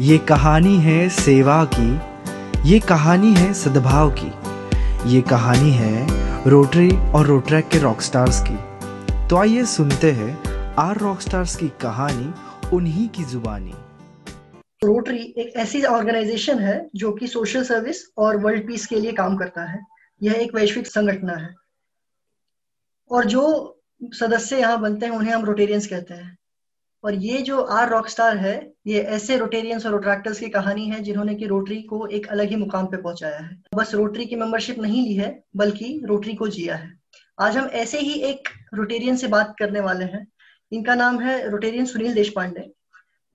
ये कहानी है सेवा की, ये कहानी है सद्भाव की, ये कहानी है रोटरी और रोट्रैक के रॉक स्टार्स की। तो आइए सुनते हैं आर रॉक स्टार्स की कहानी, उन्हीं की जुबानी। रोटरी एक ऐसी ऑर्गेनाइजेशन है जो कि सोशल सर्विस और वर्ल्ड पीस के लिए काम करता है। यह एक वैश्विक संगठन है। और जो सदस्य यहाँ बनते हैं, उन्हें हम रोटेरियंस कहते हैं। और ये जो आर रॉक स्टार है, ये ऐसे रोटेरियंस और रोट्रैक्टर्स की कहानी है, जिन्होंने कि रोटरी को एक अलग ही मुकाम पे पहुँचाया है। बस रोटरी की मेंबरशिप नहीं ली है, बल्कि रोटरी को जिया है। आज हम ऐसे ही एक रोटेरियन से बात करने वाले हैं। इनका नाम है रोटेरियन सुनील देश पांडे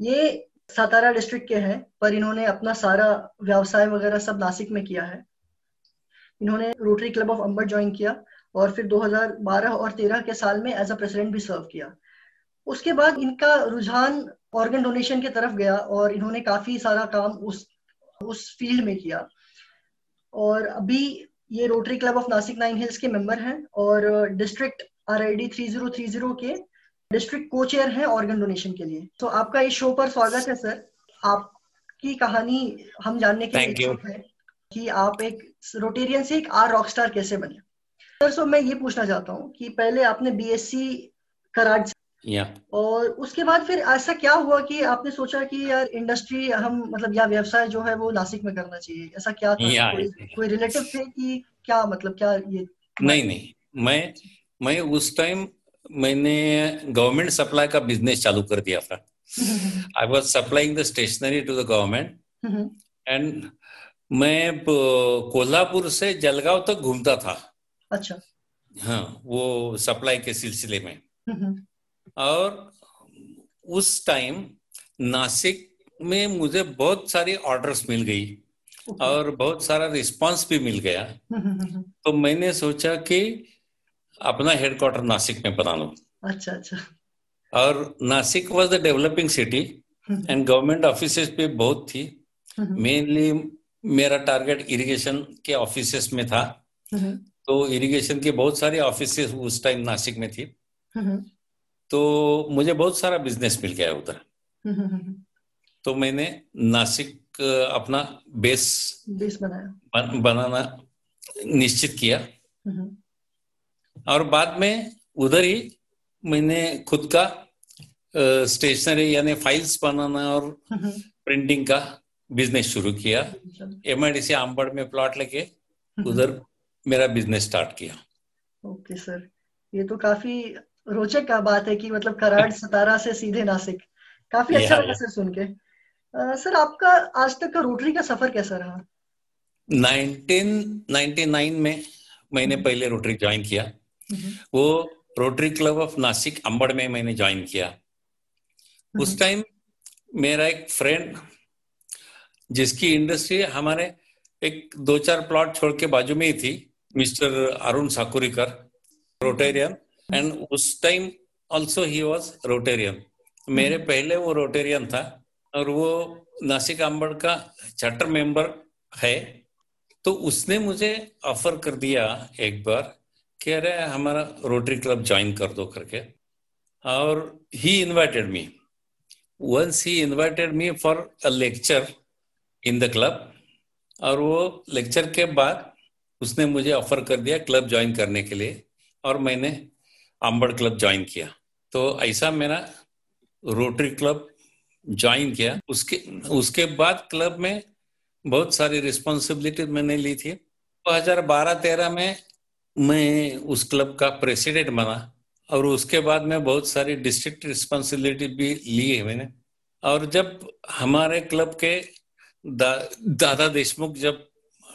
ये सातारा डिस्ट्रिक्ट के हैं, पर इन्होंने अपना सारा व्यवसाय वगैरह सब नासिक में किया है। इन्होंने Rotary club of Ambad join किया और फिर 2012 और 13 के साल में एज अ प्रेसिडेंट भी सर्व किया। उसके बाद इनका रुझान ऑर्गन डोनेशन की तरफ़ गया और इन्होंने काफ़ी सारा काम उस उस फ़ील्ड में किया। और अभी ये Rotary club of Nashik nine hills के मेंबर हैं और district R I D three zero three zero के डिस्ट्रिक्ट को चेयर है ऑर्गन डोनेशन के लिए। तो आपका इस शो पर स्वागत है सर आपकी कहानी हम जानने के लिए है कि आप एक रोटेरियन से एक आर रॉक स्टार कैसे बने। सर सो मैं ये पूछना चाहता हूँ कि पहले आपने बीएससी कराड या। और उसके बाद फिर ऐसा क्या हुआ कि आपने सोचा कि यार इंडस्ट्री हम मतलब या व्यवसाय जो है वो नासिक में करना चाहिए? ऐसा क्या था? या, कोई, कोई रिलेटिव थे कि क्या मतलब क्या ये नहीं नहीं। मैं मैं उस टाइम मैंने गवर्नमेंट सप्लाई का बिज़नेस चालू कर दिया था। I was supplying the stationery to the government and मैं कोल्हापुर से जलगांव तक घूमता था। अच्छा। हाँ वो सप्लाई के सिलसिले में। हम्म, और उस टाइम नासिक में मुझे बहुत सारी ऑर्डर्स मिल गई और बहुत सारा रिस्पांस भी मिल गया। तो मैंने सोचा कि अपना हेडक्वार्टर नासिक में बना लूँ। अच्छा अच्छा। और Nashik was the developing city and government office भी बहुत थी। मेनली मेरा टारगेट इरिगेशन के ऑफ़िस में था। तो इरिगेशन के बहुत सारे ऑफ़िस उस टाइम नासिक में थी। तो मुझे बहुत सारा बिज़नेस मिल गया उधर। हम्म, हम्म, तो मैंने नासिक अपना बेस बेस बनाया। बन, बनाना निश्चित किया। हम्म, और बाद में उधर ही मैंने खुद का स्टेशनरी यानी फाइल्स बनाना और हम्म, प्रिंटिंग का बिज़नेस शुरू किया। चलो, एमआईडीसी आमबड़ में प्लॉट लेके हम्म, उधर मेरा बिज़नेस स्टार्ट किया। ओके सर ये तो काफ़ी रोचक का बात है कि मतलब कराड़ सतारा से सीधे नासिक। काफ़ी अच्छा लगा सर सुन के। सर आपका आज तक का रोटरी का सफ़र कैसा रहा? 1999 में मैंने पहले रोटरी ज्वाइन किया। हम्म, वो Rotary club of Nashik Ambad में मैंने ज्वाइन किया। उस टाइम मेरा एक फ्रेंड जिसकी इंडस्ट्री हमारे एक दो चार प्लॉट छोड़ के बाजू में ही थी mister Arun Sakurikar Rotarian and उस time also he was Rotarian मेरे पहले वो रोटेरियन था और वो नासिक अंबड़ का चार्टर मेंबर है। तो उसने मुझे ऑफ़र कर दिया एक बार कि अरे हमारा रोटरी क्लब ज्वाइन कर दो करके। और he invited me once he invited me for a lecture in the club और वो लेक्चर के बाद उसने मुझे ऑफ़र कर दिया क्लब ज्वाइन करने के लिए। और मैंने अंबड़ क्लब ज्वाइन किया। तो ऐसा मेरा रोटरी क्लब ज्वाइन किया। उसके उसके बाद क्लब में बहुत सारी रिस्पॉन्सिबिलिटी मैंने ली थी। 2012-13 में मैं उस क्लब का प्रेसिडेंट बना और उसके बाद में बहुत सारी डिस्ट्रिक्ट रिस्पॉन्सिबिलिटी भी ली है मैंने। और जब हमारे क्लब के दा, दादा देशमुख जब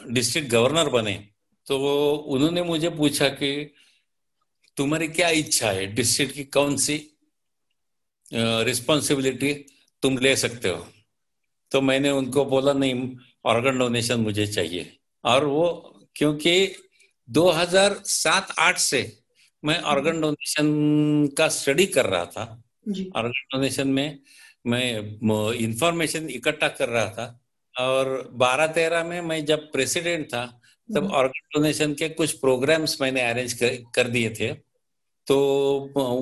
डिस्ट्रिक्ट गवर्नर बने तो उन्होंने मुझे पूछा कि तुम्हारी क्या इच्छा है? डिस्ट्रिक्ट की कौन सी रिस्पॉन्सिबिलिटी तुम ले सकते हो? तो मैंने उनको बोला नहीं ऑर्गन डोनेशन मुझे चाहिए। और वो क्योंकि 2007-8 से मैं ऑर्गन डोनेशन का स्टडी कर रहा था। ऑर्गन डोनेशन में मैं इंफॉर्मेशन इकट्ठा कर रहा था। और 12-13 में मैं जब प्रेसिडेंट था तब हम्म, ऑर्गन डोनेशन के कुछ प्रोग्राम्स मैंने अरेंज कर, कर दिए थे। तो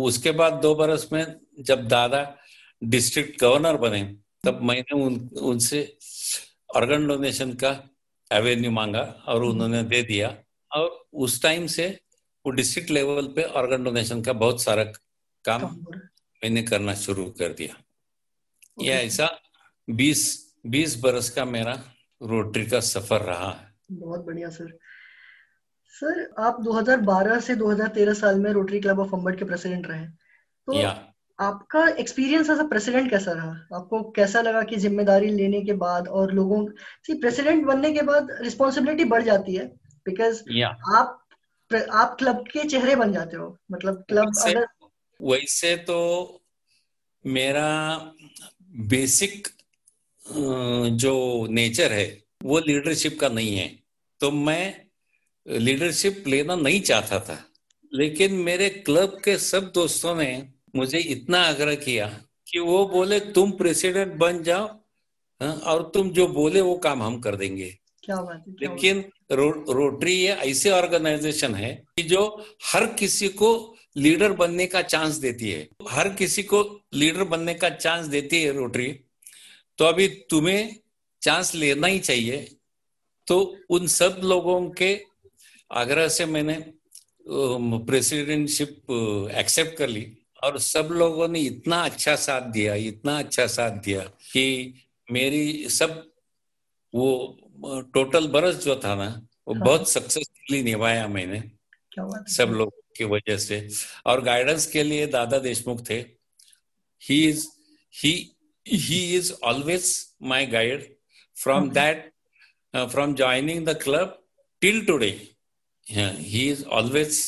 उसके बाद दो बरस में जब दादा डिस्ट्रिक्ट गवर्नर बने तब मैंने उन उनसे ऑर्गन डोनेशन का एवेन्यू मांगा और उन्होंने दे दिया। और उस टाइम से वो डिस्ट्रिक्ट लेवल पे ऑर्गन डोनेशन का बहुत सारा काम मैंने करना शुरू कर दिया। यह ऐसा बीस बीस बरस का मेरा रोटरी का सफ़र रहा। है बहुत बढ़िया सर। सर आप 2012 से 2013 साल में रोटरी क्लब ऑफ़ अम्बड के प्रेसिडेंट रहे। तो या आपका एक्सपीरियंस एज अ प्रेसिडेंट कैसा रहा? आपको कैसा लगा कि ज़िम्मेदारी लेने के बाद और लोगों सी प्रेसिडेंट बनने के बाद रिस्पॉन्सिबिलिटी बढ़ जाती है बिकॉज़ या आप आप क्लब के चेहरे बन जाते हो। मतलब क्लब वैसे, अगर वैसे तो मेरा बेसिक जो नेचर है वो लीडरशिप का नहीं है। तो मैं लीडरशिप लेना नहीं चाहता था। लेकिन मेरे क्लब के सब दोस्तों ने मुझे इतना आग्रह किया कि वो बोले तुम प्रेसिडेंट बन जाओ हाँ, और तुम जो बोले वो काम हम कर देंगे। क्या बात है लेकिन रो, रोटरी ये ऐसे ऑर्गेनाइजेशन है कि जो हर किसी को लीडर बनने का चांस देती है। हर किसी को लीडर बनने का चांस देती है रोटरी तो अभी तुम्हें चांस लेना ही चाहिए। तो उन सब लोगों के आग्रह से मैंने प्रेसिडेंटशिप एक्सेप्ट कर ली और सब लोगों ने इतना अच्छा साथ दिया इतना अच्छा साथ दिया कि मेरी सब वो टोटल बरस जो था ना वो हाँ। बहुत सक्सेसफुली निभाया मैंने सब लोग की वजह से। और गाइडेंस के लिए दादा देशमुख थे। He is he he is always my guide from Okay. That from joining the club till today he is always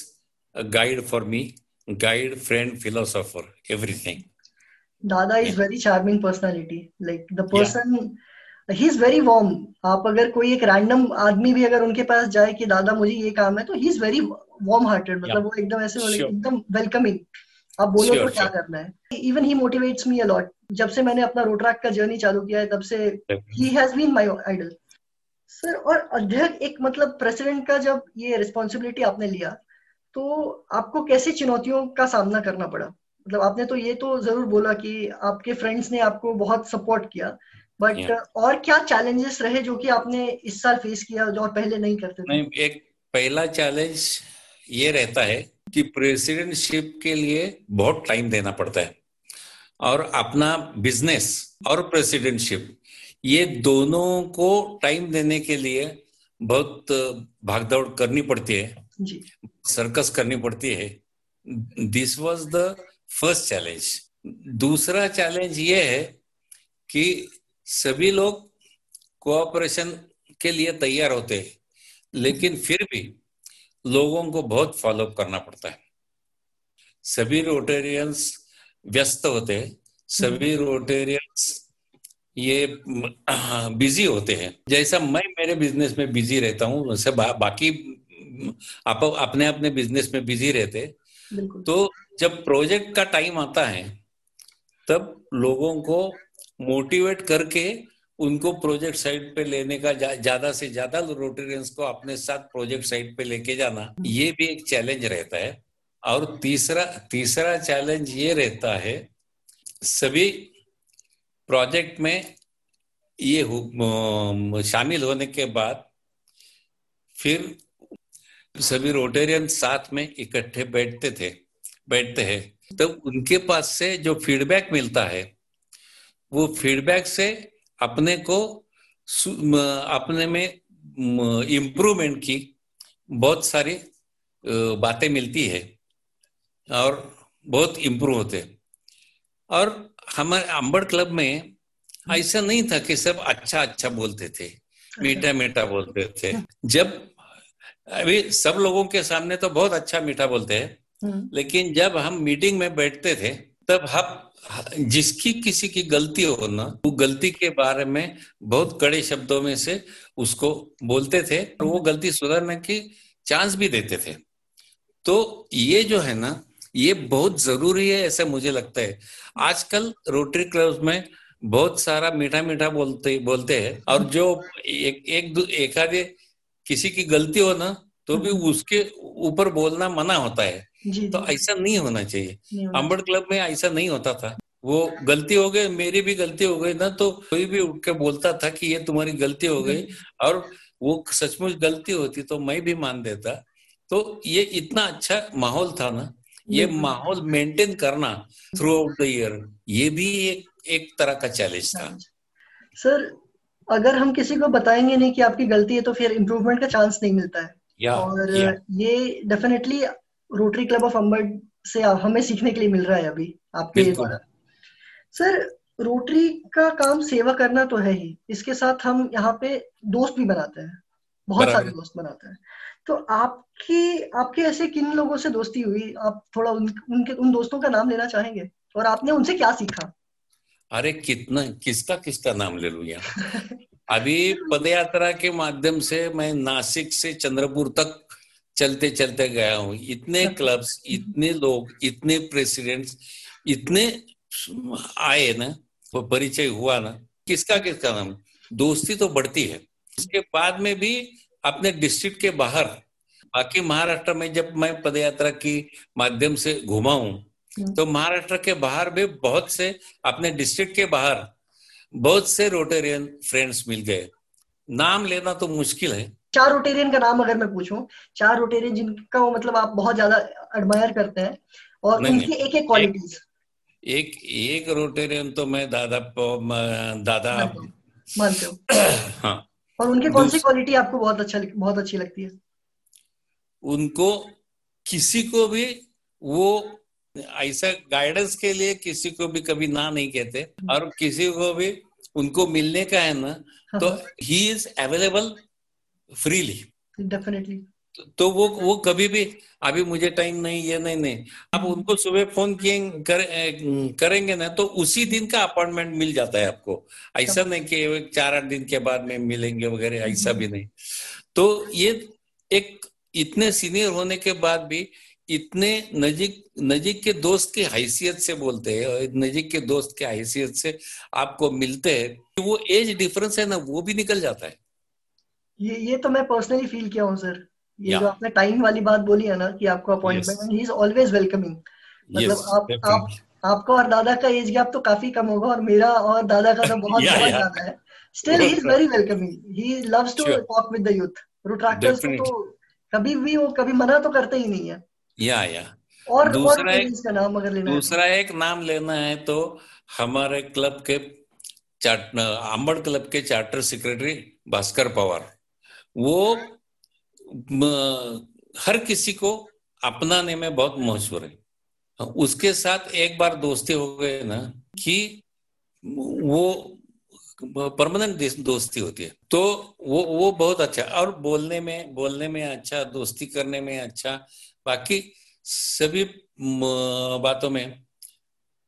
a guide for me guide friend philosopher everything. Dada is Yeah. Very charming personality like the person he is very warm आप अगर कोई एक random आदमी भी अगर उनके पास जाए कि दादा मुझे ये काम है तो he is very warm hearted मतलब वो एकदम ऐसे Sure. एकदम वेलकमिंग आप बोलो Sure, तो क्या sure. करना है? Even he motivates me a lot जब से मैंने अपना रोट्रैक का जर्नी चालू किया है तब से he has been my idol sir और अध्यक्ष एक मतलब प्रेसिडेंट का जब ये रिस्पॉन्सिबिलिटी आपने लिया तो आपको कैसे चुनौतियों का सामना करना पड़ा? मतलब आपने तो ये तो ज़रूर बोला कि आपके फ्रेंड्स ने आपको बहुत सपोर्ट किया बट Yeah. और क्या चैलेंजेस रहे जो कि आपने इस साल फेस किया जो और पहले नहीं करते थे? नहीं एक पहला चैलेंज ये रहता है कि प्रेसिडेंटशिप के लिए बहुत टाइम देना पड़ता है। और अपना बिज़नेस और प्रेसिडेंटशिप ये दोनों को टाइम देने के लिए बहुत भागदौड़ करनी पड़ती है। जी। सर्कस करनी पड़ती है। This was the first challenge दूसरा चैलेंज ये है कि सभी लोग कोऑपरेशन के लिए तैयार होते हैं लेकिन फिर भी लोगों को बहुत फॉलोअप करना पड़ता है। सभी रोटेरियंस व्यस्त होते हैं। सभी रोटेरियंस ये बिज़ी होते हैं। जैसा मैं मेरे बिज़नेस में बिज़ी रहता हूँ वैसे बा, बाकी आप अपने अपने बिज़नेस में बिज़ी रहते तो जब प्रोजेक्ट का टाइम आता है तब लोगों को मोटिवेट करके उनको प्रोजेक्ट साइट पे लेने का जा, ज़्यादा से ज़्यादा रोटेरियंस को अपने साथ प्रोजेक्ट साइट पे लेके जाना ये भी एक चैलेंज रहता है। और तीसरा तीसरा चैलेंज ये रहता है सभी प्रोजेक्ट में ये शामिल होने के बाद फिर सभी रोटेरियन साथ में इकट्ठे बैठते थे, बैठते हैं तब उनके पास से जो फीडबैक मिलता है, वो फीडबैक से अपने को अपने में इम्प्रूवमेंट की बहुत सारी बातें मिलती है और बहुत इम्प्रूव होते। और हमारे अंबड़ क्लब में ऐसा नहीं था कि सब अच्छा अच्छा बोलते थे मीठा मीठा बोलते थे। जब अभी सब लोगों के सामने तो बहुत अच्छा मीठा बोलते हैं हम्म, लेकिन जब हम मीटिंग में बैठते थे तब हम जिसकी किसी की गलती हो ना वो गलती के बारे में बहुत कड़े शब्दों में से उसको बोलते थे और वो गलती सुधारने की चांस भी देते थे। तो ये जो है ना ये बहुत ज़रूरी है ऐसा मुझे लगता है। आजकल रोटरी क्लब में बहुत सारा मीठा मीठा बोलते बोलते हैं और जो एक एक आधे किसी की गलती हो ना तो भी उसके ऊपर बोलना मना होता है। तो ऐसा नहीं होना चाहिए। अंबड़ क्लब में ऐसा नहीं होता था। वो गलती हो गई मेरी भी गलती हो गई ना तो कोई भी उठ के बोलता था कि ये तुम्हारी गलती हो गई और वो सचमुच गलती होती तो मैं भी मान देता। तो ये इतना अच्छा माहौल था ना ये माहौल मेंटेन करना थ्रू आउट द ईयर ये भी एक एक तरह का चैलेंज था। सर अगर हम किसी को बताएँगे नहीं कि आपकी गलती है तो फिर इम्प्रूवमेंट का चांस नहीं मिलता है। या, और या, ये definitely Rotary club of Ambad से हमें सीखने के लिए मिल रहा है अभी आपके द्वारा। सर रोटरी का काम सेवा करना तो है ही। इसके साथ हम यहाँ पे दोस्त भी बनाते हैं। बहुत सारे दोस्त बनाते हैं। तो आपकी आपके ऐसे किन लोगों से दोस्ती हुई? आप थोड़ा उन, उनके उन दोस्तों का नाम लेना चाहेंगे? और आपने उनसे क्या सीखा? अरे कितना किसका किसका नाम ले लू यहाँ अभी पदयात्रा के माध्यम से मैं नासिक से चंद्रपुर तक चलते चलते गया हूँ। इतने क्लब्स इतने लोग इतने प्रेसिडेंट्स इतने आए ना परिचय हुआ ना। किसका किसका नाम? दोस्ती तो बढ़ती है। उसके बाद में भी अपने डिस्ट्रिक्ट के बाहर बाकी महाराष्ट्र में जब मैं पदयात्रा की माध्यम से घुमा हूँ हम्म। तो महाराष्ट्र के बाहर भी बहुत से अपने डिस्ट्रिक्ट के बाहर बहुत से रोटेरियन फ्रेंड्स मिल गए। नाम लेना तो मुश्किल है। चार रोटेरियन का नाम अगर मैं पूछूँ चार रोटेरियन जिनका वो मतलब आप बहुत ज़्यादा एडमायर करते हैं और उनकी एक एक क्वालिटीज एक एक रोटेरियन तो मैं दादा दादा मानते हो। हाँ। और उनकी कौन सी क्वालिटी आपको बहुत अच्छा बहुत अच्छी लगती है? उनको किसी को भी वो ऐसा गाइडेंस के लिए किसी को भी कभी ना नहीं कहते। और किसी को भी उनको मिलने का है ना तो he. Is available freely definitely तो वो वो कभी भी अभी मुझे टाइम नहीं ये नहीं नहीं। आप उनको सुबह फ़ोन किए कर, करेंगे ना तो उसी दिन का अपॉइंटमेंट मिल जाता है आपको। ऐसा नहीं कि चार आठ दिन के बाद में मिलेंगे वगैरह ऐसा भी नहीं। तो ये एक इतने सीनियर होने के बाद भी इतने नजीक नजीक के दोस्त की हैसियत से बोलते हैं और नजीक के दोस्त के हैसियत से आपको मिलते हैं तो वो एज डिफरेंस है ना वो भी निकल जाता है। ये ये तो मैं पर्सनली फील किया हूँ सर ये जो आपने टाइम वाली बात बोली है ना कि आपको appointment he is always welcoming मतलब आप आप आपका और दादा का एज गैप तो काफ़ी कम होगा और मेरा और दादा का तो बहुत yeah. ज़्यादा है। Still he is very welcoming he loves to talk with the youth Rotaractors तो कभी भी वो कभी मना तो करते ही नहीं है। या या और दूसरा एक नाम अगर लेना दूसरा एक नाम लेना है तो हमारे क्लब के आंबड़ क्लब के चार्टर सेक्रेटरी भास्कर पवार। वो हर किसी को अपनाने में बहुत मशहूर है। उसके साथ एक बार दोस्ती हो गए ना कि वो परमानेंट दोस्ती होती है। तो वो वो बहुत अच्छा और बोलने में बोलने में अच्छा दोस्ती करने में अच्छा बाकी सभी बातों में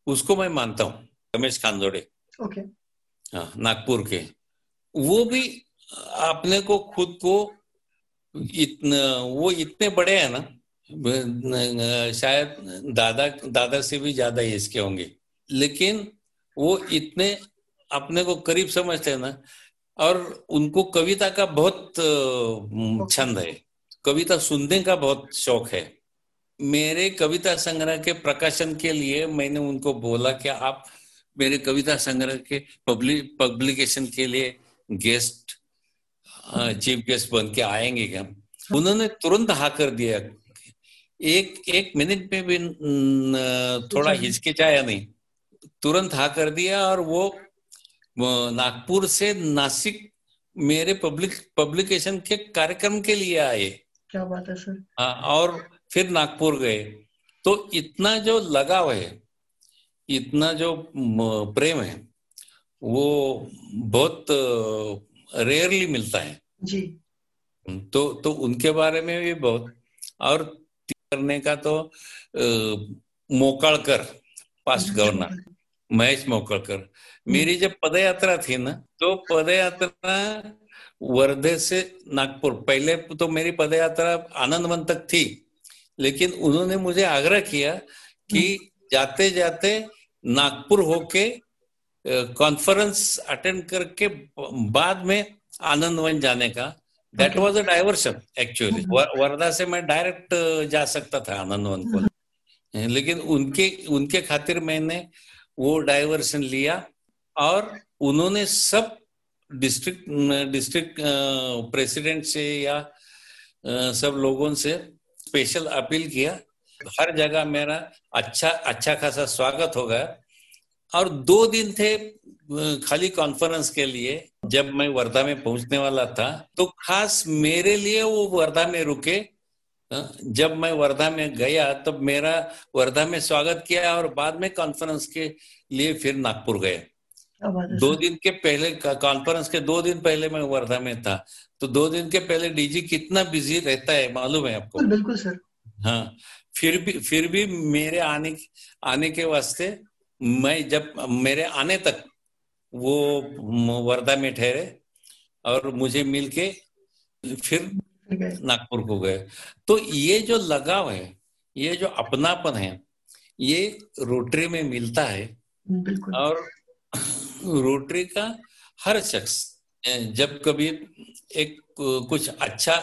उसको मैं मानता हूँ रमेश खानदोड़े ओके। हाँ नागपुर के। वो भी अपने को खुद को इतने वो इतने बड़े हैं ना शायद दादा दादा से भी ज़्यादा इसके होंगे। लेकिन वो इतने अपने को करीब समझते हैं ना और उनको कविता का बहुत छंद है। कविता सुनने का बहुत शौक है। मेरे कविता संग्रह के प्रकाशन के लिए मैंने उनको बोला कि आप मेरे कविता संग्रह के पब्लिक पब्लिकेशन के लिए गेस्ट चीफ गेस्ट बन के आएँगे क्या? उन्होंने तुरंत हा कर दिया। एक एक मिनट में भी थोड़ा हिचकिचाया नहीं। तुरंत हा कर दिया और वो नागपुर से नासिक मेरे पब्लिक पब्लिकेशन के कार्यक्रम के लिए आए। क्या बात है सर। हाँ और फिर नागपुर गए। तो इतना जो लगाव है इतना जो प्रेम है वो बहुत रेयरली मिलता है। जी। तो तो उनके बारे में भी बहुत। और करने का तो मोकड़कर पास्ट गवर्नर महेश मोकड़कर मेरी जब पदयात्रा थी ना तो पदयात्रा वर्धे से नागपुर पहले तो मेरी पदयात्रा आनंदवन तक थी लेकिन उन्होंने मुझे आग्रह किया कि जाते जाते नागपुर होके कॉन्फ्रेंस अटेंड करके बाद में आनंदवन जाने का। That was a diversion actually Wardha से मैं डायरेक्ट जा सकता था आनंदवन को। लेकिन उनके उनके खातिर मैंने वो डाइवर्सन लिया और उन्होंने सब डिस्ट्रिक्ट डिस्ट्रिक्ट प्रेसिडेंट से या सब लोगों से स्पेशल अपील किया। हर जगह मेरा अच्छा अच्छा खासा स्वागत हो गया। और दो दिन थे खाली कॉन्फ्रेंस के लिए जब मैं वर्धा में पहुँचने वाला था। तो खास मेरे लिए वो वर्धा में रुके। जब मैं वर्धा में गया तब मेरा वर्धा में स्वागत किया और बाद में कॉन्फ्रेंस के लिए फिर नागपुर गए। दो दिन के पहले कॉन्फ्रेंस के दो दिन पहले मैं वर्धा में था। तो दो दिन के पहले डीजी कितना बिज़ी रहता है मालूम है आपको? बिल्कुल सर। हाँ फिर भी फिर भी मेरे आने आने के वास्ते मैं जब मेरे आने तक वो वर्धा में ठहरे और मुझे मिलके फिर नागपुर को गए। तो ये जो लगाव है ये जो अपनापन है ये रोटरी में मिलता है। और रोटरी का हर शख्स जब कभी एक कुछ अच्छा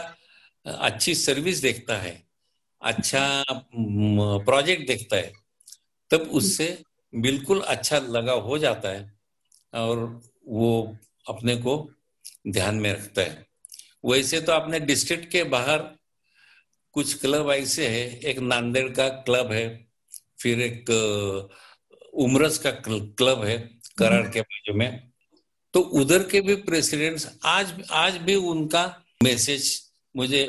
अच्छी सर्विस देखता है अच्छा प्रोजेक्ट देखता है तब उससे बिल्कुल अच्छा लगा हो जाता है और वो अपने को ध्यान में रखता है। वैसे तो अपने डिस्ट्रिक्ट के बाहर कुछ क्लब ऐसे है, एक नांदेड़ का क्लब है, फिर एक उमरस का क्लब है करार के बाजू में। तो उधर के भी प्रेसिडेंट्स आज आज भी उनका मैसेज मुझे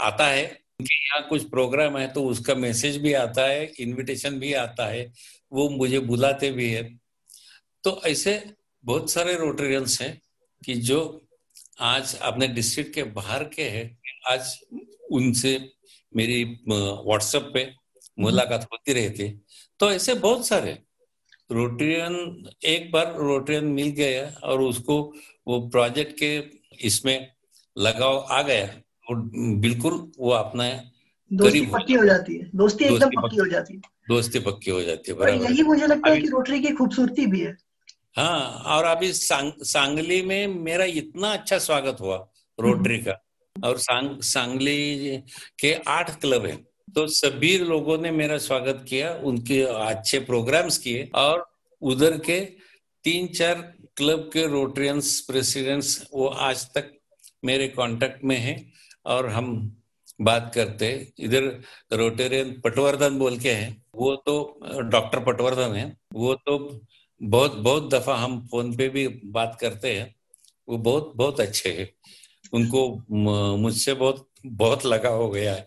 आता है कि यहाँ कुछ प्रोग्राम है तो उसका मैसेज भी आता है इनविटेशन भी आता है। वो मुझे बुलाते भी है। तो ऐसे बहुत सारे रोटेरियंस हैं कि जो आज अपने डिस्ट्रिक्ट के बाहर के हैं। आज उनसे मेरी व्हाट्सएप पे मुलाकात होती रहती तो ऐसे बहुत सारे रोटेरियन एक बार रोटेरियन मिल गया और उसको वो प्रोजेक्ट के इसमें लगाव आ गया। और बिल्कुल वो अपना दोस्ती पक्की हो जाती है। दोस्ती एकदम पक्की हो जाती है। दोस्ती पक्की हो जाती है बराबर। यही मुझे लगता है कि रोटरी की खूबसूरती भी है। हाँ और अभी सांग, सांगली में मेरा इतना अच्छा स्वागत हुआ रोटरी का। और सांग सांगली के आठ क्लब है तो सभी लोगों ने मेरा स्वागत किया उनके अच्छे प्रोग्राम्स किए और उधर के तीन चार क्लब के रोटरियंस प्रेसिडेंट्स वो आज तक मेरे कांटेक्ट में हैं और हम बात करते इधर रोटेरियन पटवर्धन बोल के हैं। वो तो डॉक्टर पटवर्धन है। वो तो बहुत बहुत दफ़ा हम फ़ोन पे भी बात करते हैं। वो बहुत बहुत अच्छे हैं। उनको मुझसे बहुत बहुत लगा हो गया है।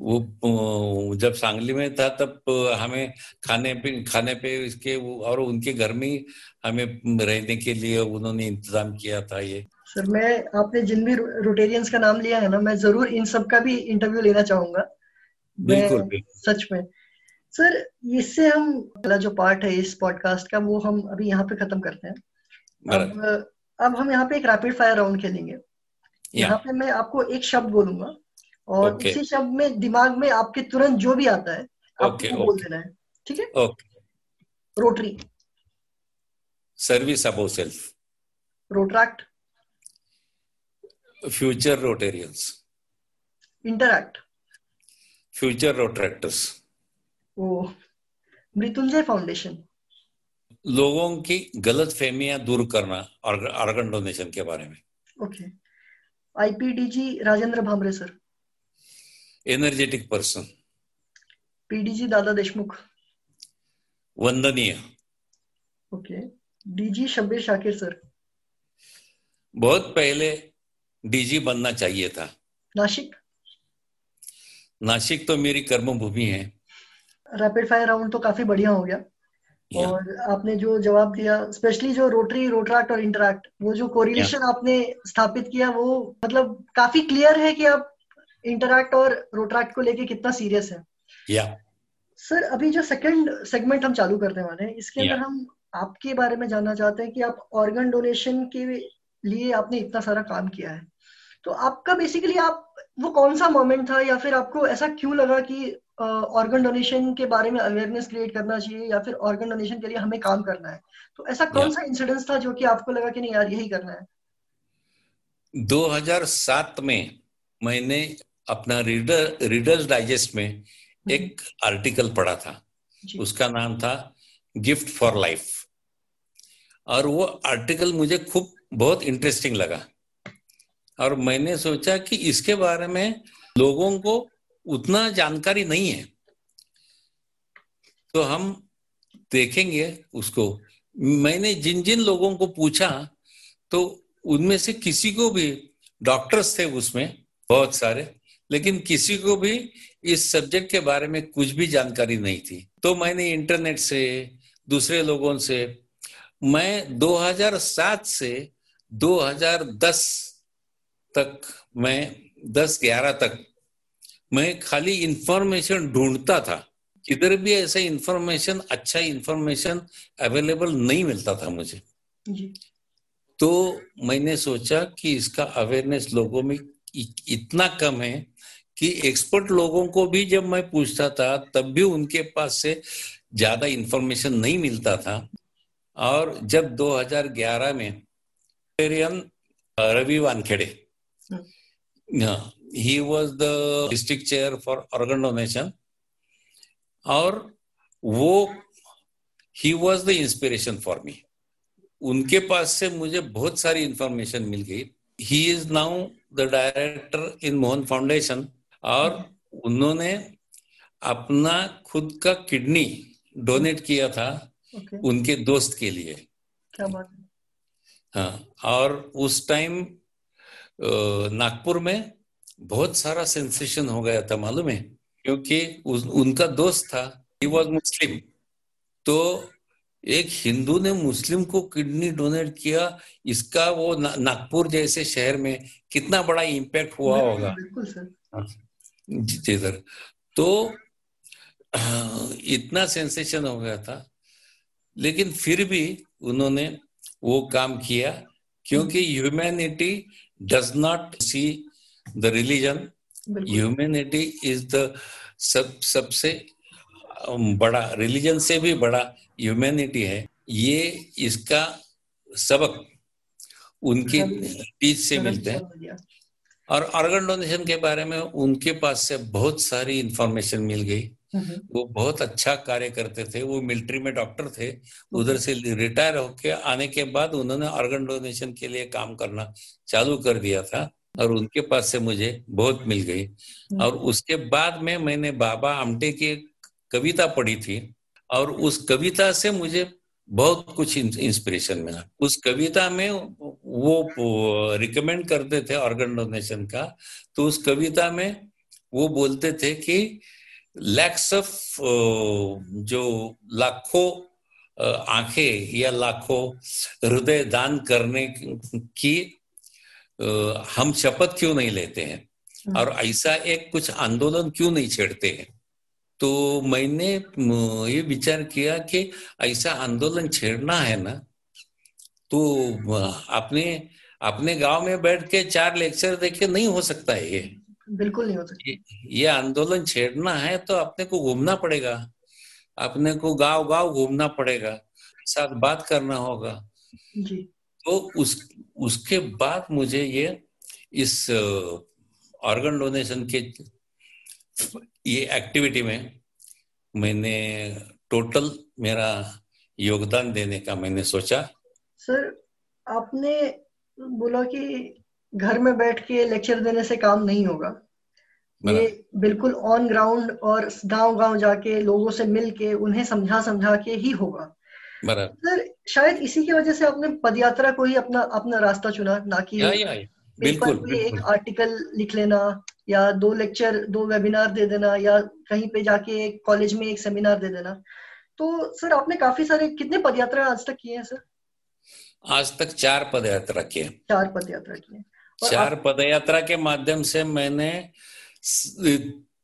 वो जब सांगली में था तब हमें खाने पे खाने पे इसके और उनके घर में हमें रहने के लिए उन्होंने इंतज़ाम किया था ये। सर मैं आपने जिन भी रोटेरियंस का नाम लिया है ना मैं ज़रूर इन सब का भी इंटरव्यू लेना चाहूँगा। बिल्कुल, बिल्कुल। सच में सर इससे हम पहला जो पार्ट है इस पॉडकास्ट का वो हम अभी यहाँ पे खत्म करते हैं। अब अब हम यहाँ पे एक रैपिड फायर राउंड खेलेंगे। यहाँ पे मैं आपको एक शब्द बोलूँगा और okay. उसी शब्द में दिमाग में आपके तुरंत जो भी आता है आपको okay, बोल देना है। ठीक है? Okay Rotary service above self Rotaract future Rotarians Interact future Rotaractors ओ मृत्युंजय फाउंडेशन। लोगों की गलत फहमियाँ दूर करना ऑर्गन डोनेशन के बारे में। Okay. IPDG Rajendra Bhamre sir. Energetic person PDG Dada Deshmukh. वंदनीय। Okay. DG Shabbir Shakir sir. बहुत पहले डीजी बनना चाहिए था। नासिक नासिक तो मेरी कर्म भूमि है। रैपिड फायर राउंड तो काफ़ी बढ़िया हो गया। और आपने जो जवाब दिया स्पेशली जो रोटरी रोट्रैक्ट और इंटरैक्ट वो जो कोरिलेशन आपने स्थापित किया वो मतलब काफ़ी क्लियर है कि आप इंटरैक्ट और रोट्रैक्ट को लेके कितना सीरियस है। या सर अभी जो सेकंड सेगमेंट हम चालू करने वाले हैं इसके अंदर हम आपके बारे में जानना चाहते हैं कि आप ऑर्गन डोनेशन के लिए आपने इतना सारा काम किया है। तो आपका बेसिकली आप वो कौन सा मोमेंट था या फिर आपको ऐसा क्यों लगा कि ऑर्गन डोनेशन के बारे में अवेयरनेस क्रिएट करना चाहिए या फिर ऑर्गन डोनेशन के लिए हमें काम करना है। तो ऐसा कौन सा इंसिडेंस था जो कि आपको लगा कि नहीं यार यही करना है? 2007 में मैंने अपना रीडर रीडर्स डाइजेस्ट में हम्म। एक आर्टिकल पढ़ा था। उसका नाम था गिफ्ट फॉर लाइफ और वो आर्टिकल मुझे खूब बहुत इंटरेस्टिंग लगा। और मैंने सोचा कि इसके बारे में लोगों को उतना जानकारी नहीं है तो हम देखेंगे उसको। मैंने जिन जिन लोगों को पूछा तो उनमें से किसी को भी, डॉक्टर्स थे उसमें, बहुत सारे, लेकिन किसी को भी इस सब्जेक्ट के बारे में कुछ भी जानकारी नहीं थी। तो मैंने इंटरनेट से, दूसरे लोगों से, मैं 2007 से 2010 तक, मैं 10-11 तक मैं खाली इंफॉर्मेशन ढूंढता था। किधर भी ऐसा इंफॉर्मेशन अच्छा इंफॉर्मेशन अवेलेबल नहीं मिलता था मुझे। जी। तो मैंने सोचा कि इसका अवेयरनेस लोगों में इतना कम है कि एक्सपर्ट लोगों को भी जब मैं पूछता था तब भी उनके पास से ज़्यादा इंफॉर्मेशन नहीं मिलता था। और जब 2011 में Ravi Wankhede he was the district chair for organ donation और वो he was the inspiration for me उनके पास से मुझे बहुत सारी इंफॉर्मेशन मिल गई। He is now the director in Mohan foundation और उन्होंने अपना खुद का किडनी डोनेट किया था okay. उनके दोस्त के लिए। क्या बात हाँ? और उस टाइम नागपुर में बहुत सारा सेंसेशन हो गया था मालूम है? क्योंकि उनका दोस्त था ही वॉज़ मुस्लिम तो एक हिंदू ने मुस्लिम को किडनी डोनेट किया इसका वो ना, नागपुर जैसे शहर में कितना बड़ा इम्पैक्ट हुआ होगा। हाँ, जी सर। तो इतना सेंसेशन हो गया था। लेकिन फिर भी उन्होंने वो काम किया क्योंकि humanity does not see the religion humanity is the सब सबसे बड़ा रिलीजन से भी बड़ा ह्यूमैनिटी है। ये इसका सबक उनकी टीच से मिलते हैं। और ऑर्गन डोनेशन के बारे में उनके पास से बहुत सारी इंफॉर्मेशन मिल गई। वो बहुत अच्छा कार्य करते थे। वो मिलिट्री में डॉक्टर थे। उधर से रिटायर होके आने के बाद उन्होंने ऑर्गन डोनेशन के लिए काम करना चालू कर दिया था। और उनके पास से मुझे बहुत मिल गई हम्म। और उसके बाद में मैंने बाबा आमटे की कविता पढ़ी थी और उस कविता से मुझे बहुत कुछ इंस्पिरेशन मिला उस कविता में वो रिकमेंड करते थे ऑर्गन डोनेशन का तो उस कविता में वो बोलते थे कि लैक्स ऑफ़ जो लाखों आँखें या लाखों हृदय दान करने की हम शपथ क्यों नहीं लेते हैं? हम्म। और ऐसा एक कुछ आंदोलन क्यों नहीं छेड़ते हैं? तो मैंने ये विचार किया कि ऐसा आंदोलन छेड़ना है ना तो अपने अपने गाँव में बैठ के चार लेक्चर देखे नहीं हो सकता है ये। बिल्कुल नहीं हो सकता। ये, ये आंदोलन छेड़ना है तो अपने को घूमना पड़ेगा। अपने को गाँव गाँव घूमना पड़ेगा। साथ बात करना होगा। जी। तो उस उसके बाद मुझे ये इस ऑर्गन डोनेशन के ये एक्टिविटी में मैंने टोटल मेरा योगदान देने का मैंने सोचा। सर आपने बोला कि घर में बैठ के लेक्चर देने से काम नहीं होगा। ये बिल्कुल ऑन ग्राउंड और गाँव गाँव जाके लोगों से मिल के उन्हें समझा समझा के ही होगा। सर शायद इसी की वजह से आपने पदयात्रा को ही अपना अपना रास्ता चुना ना कि बिल्कुल, एक आर्टिकल लिख लेना या दो लेक्चर दो वेबिनार दे देना या कहीं पे जाके एक कॉलेज में एक सेमिनार दे देना। तो सर आपने काफ़ी सारे कितने पदयात्रा आज तक किए हैं सर? आज तक चार पदयात्रा किए चार पदयात्रा किए चार आप... पदयात्रा के माध्यम से मैंने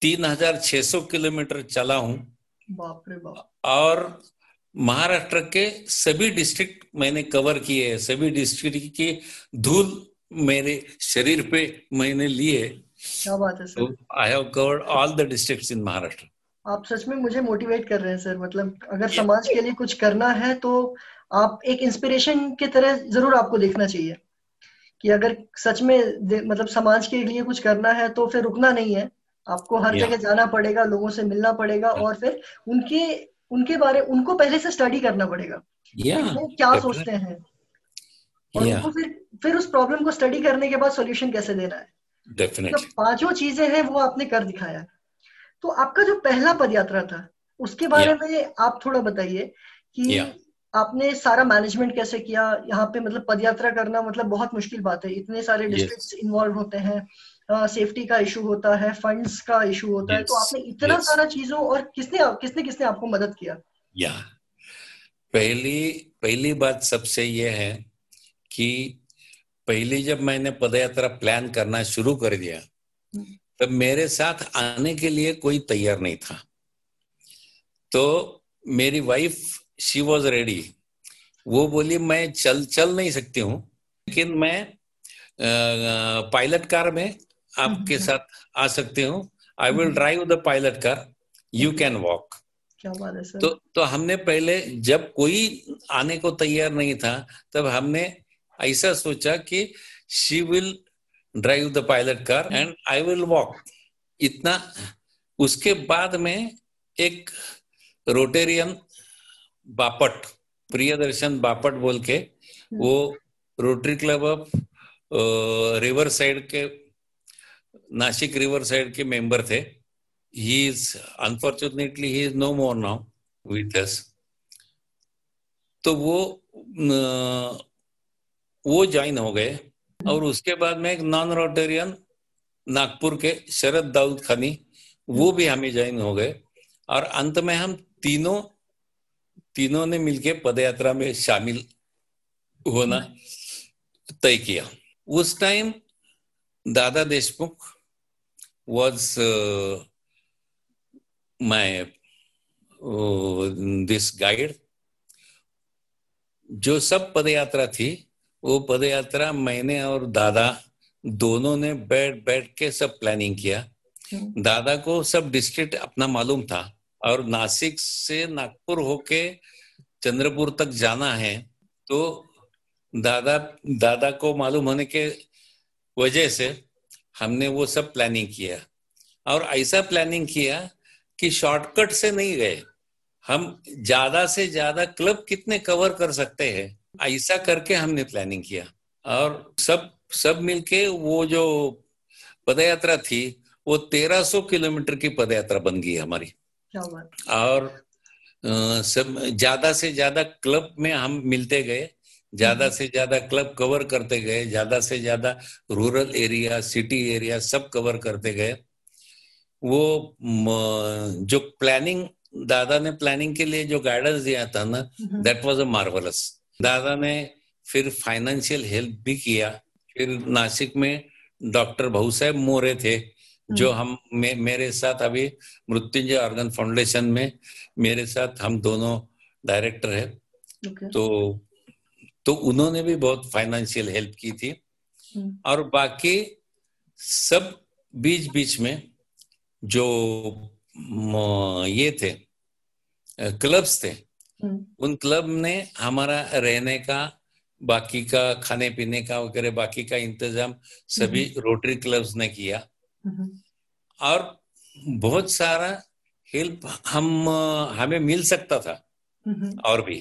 तीन हज़ार छह सौ किलोमीटर चला हूँ। बाप रे बाप। और महाराष्ट्र के सभी डिस्ट्रिक्ट मैंने कवर किए हैं। सभी डिस्ट्रिक्ट की धूल मेरे शरीर पे मैंने लिए क्या बात है sir I have covered all the districts in Maharashtra आप सच में मुझे मोटिवेट कर रहे हैं सर मतलब अगर समाज के लिए कुछ करना है तो आप एक इंस्पिरेशन की तरह ज़रूर आपको देखना चाहिए। कि अगर सच में मतलब समाज के लिए कुछ करना है तो फिर रुकना नहीं है। आपको हर जगह जाना पड़ेगा लोगों से मिलना पड़ेगा और फिर उनके उनके बारे उनको पहले से स्टडी करना पड़ेगा। Yeah, वो क्या सोचते हैं? और yeah, उनको फिर फिर उस प्रॉब्लम को स्टडी करने के बाद सॉल्यूशन कैसे देना है? तो पाँचों चीज़ें हैं वो आपने कर दिखाया। तो आपका जो पहला पदयात्रा था उसके बारे Yeah. में आप थोड़ा बताइए कि Yeah. आपने सारा मैनेजमेंट कैसे किया? यहाँ पे मतलब पदयात्रा करना मतलब बहुत मुश्किल बात है। इतने सारे डिस्ट्रिक्ट Yes. इन्वॉल्व होते हैं। सेफ्टी का इशू होता है फंड्स का इशू होता yes, है तो आपने इतना Yes. सारा चीज़ों और किसने किसने किसने आपको मदद किया या पहली पहली बात सबसे ये है कि पहली जब मैंने पदयात्रा प्लान करना शुरू कर दिया हम्म। तब मेरे साथ आने के लिए कोई तैयार नहीं था तो मेरी वाइफ शी वॉज़ रेडी वो बोली मैं चल चल नहीं सकती हूँ लेकिन मैं पायलट कार में आपके हम्म। साथ आ सकती हूँ। I will hmm. Drive the pilot car you can walk तो तो हमने पहले जब कोई आने को तैयार नहीं था तब हमने ऐसा सोचा कि she will drive the pilot car and I will walk इतना उसके बाद में एक रोटेरियन बापट प्रियदर्शन बापट बोल के वो Rotary club of river side के नासिक रिवर साइड के मेंबर थे। He is unfortunately he is no more now with us. तो वो न, वो ज्वाइन हो गए। और उसके बाद में एक नॉन रोटेरियन नागपुर के शरद दाऊद खानी वो भी हमें ज्वाइन हो गए। और अंत में हम तीनों तीनों ने मिलके पदयात्रा में शामिल होना तय किया। उस टाइम दादा Deshmukh was uh, my uh, this guide. जो सब पदयात्रा थी वो पदयात्रा मैंने और दादा दोनों ने बैठ बैठ के सब प्लानिंग किया। दादा को सब डिस्ट्रिक्ट अपना मालूम था और नासिक से नागपुर होके चंद्रपुर तक जाना है तो दादा दादा को मालूम होने के वजह से हमने वो सब प्लानिंग किया। और ऐसा प्लानिंग किया कि शॉर्टकट से नहीं गए। हम ज़्यादा से ज़्यादा क्लब कितने कवर कर सकते हैं? ऐसा करके हमने प्लानिंग किया। और सब सब मिलके वो जो पदयात्रा थी वो 1300 किलोमीटर की पदयात्रा बन गई हमारी। और सब ज़्यादा से ज़्यादा क्लब में हम मिलते गए। ज़्यादा से ज़्यादा क्लब कवर करते गए ज़्यादा से ज़्यादा रूरल एरिया सिटी एरिया सब कवर करते गए। वो जो प्लानिंग दादा ने प्लानिंग के लिए जो गाइडेंस दिया था ना हम्म, that was a marvellous Dada ने फिर फाइनेंशियल हेल्प भी किया। फिर नासिक में डॉक्टर भाऊ साहेब मोरे थे जो हम मे, मेरे साथ अभी मृत्युंजय ऑर्गन फाउंडेशन में मेरे साथ हम दोनों डायरेक्टर है। ओके तो तो उन्होंने भी बहुत फाइनेंशियल हेल्प की थी। हम्म, और बाकी सब बीच बीच में जो ये थे क्लब्स थे हम्म, उन क्लब ने हमारा रहने का बाकी का खाने पीने का वगैरह बाकी का इंतज़ाम सभी रोटरी क्लब्स ने किया। हम्म, और बहुत सारा हेल्प हम हमें मिल सकता था। हम्म, और भी।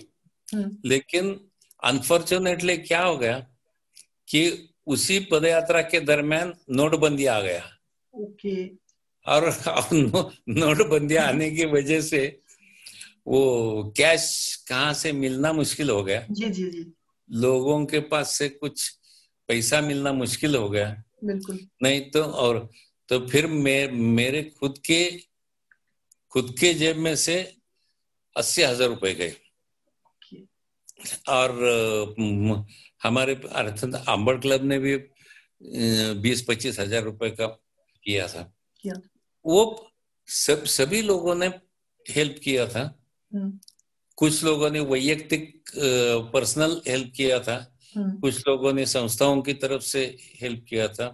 हम्म, लेकिन अनफॉर्चुनेटली क्या हो गया कि उसी पदयात्रा के दरमियान नोटबंदी आ गया। ओके। और नो, नोटबंदी आने की वजह से वो कैश कहाँ से मिलना मुश्किल हो गया। जी जी जी। लोगों के पास से कुछ पैसा मिलना मुश्किल हो गया। बिल्कुल। नहीं तो और तो फिर मे, मेरे खुद के खुद के जेब में से अस्सी हज़ार रुपए गए। और हमारे अर्थात अंबड़ क्लब ने भी बीस पच्चीस हज़ार रुपए का किया था। किया वो सब सभी लोगों ने हेल्प किया था। हम्म, कुछ लोगों ने वैयक्तिक पर्सनल हेल्प किया था। हम्म, कुछ लोगों ने संस्थाओं की तरफ़ से हेल्प किया था।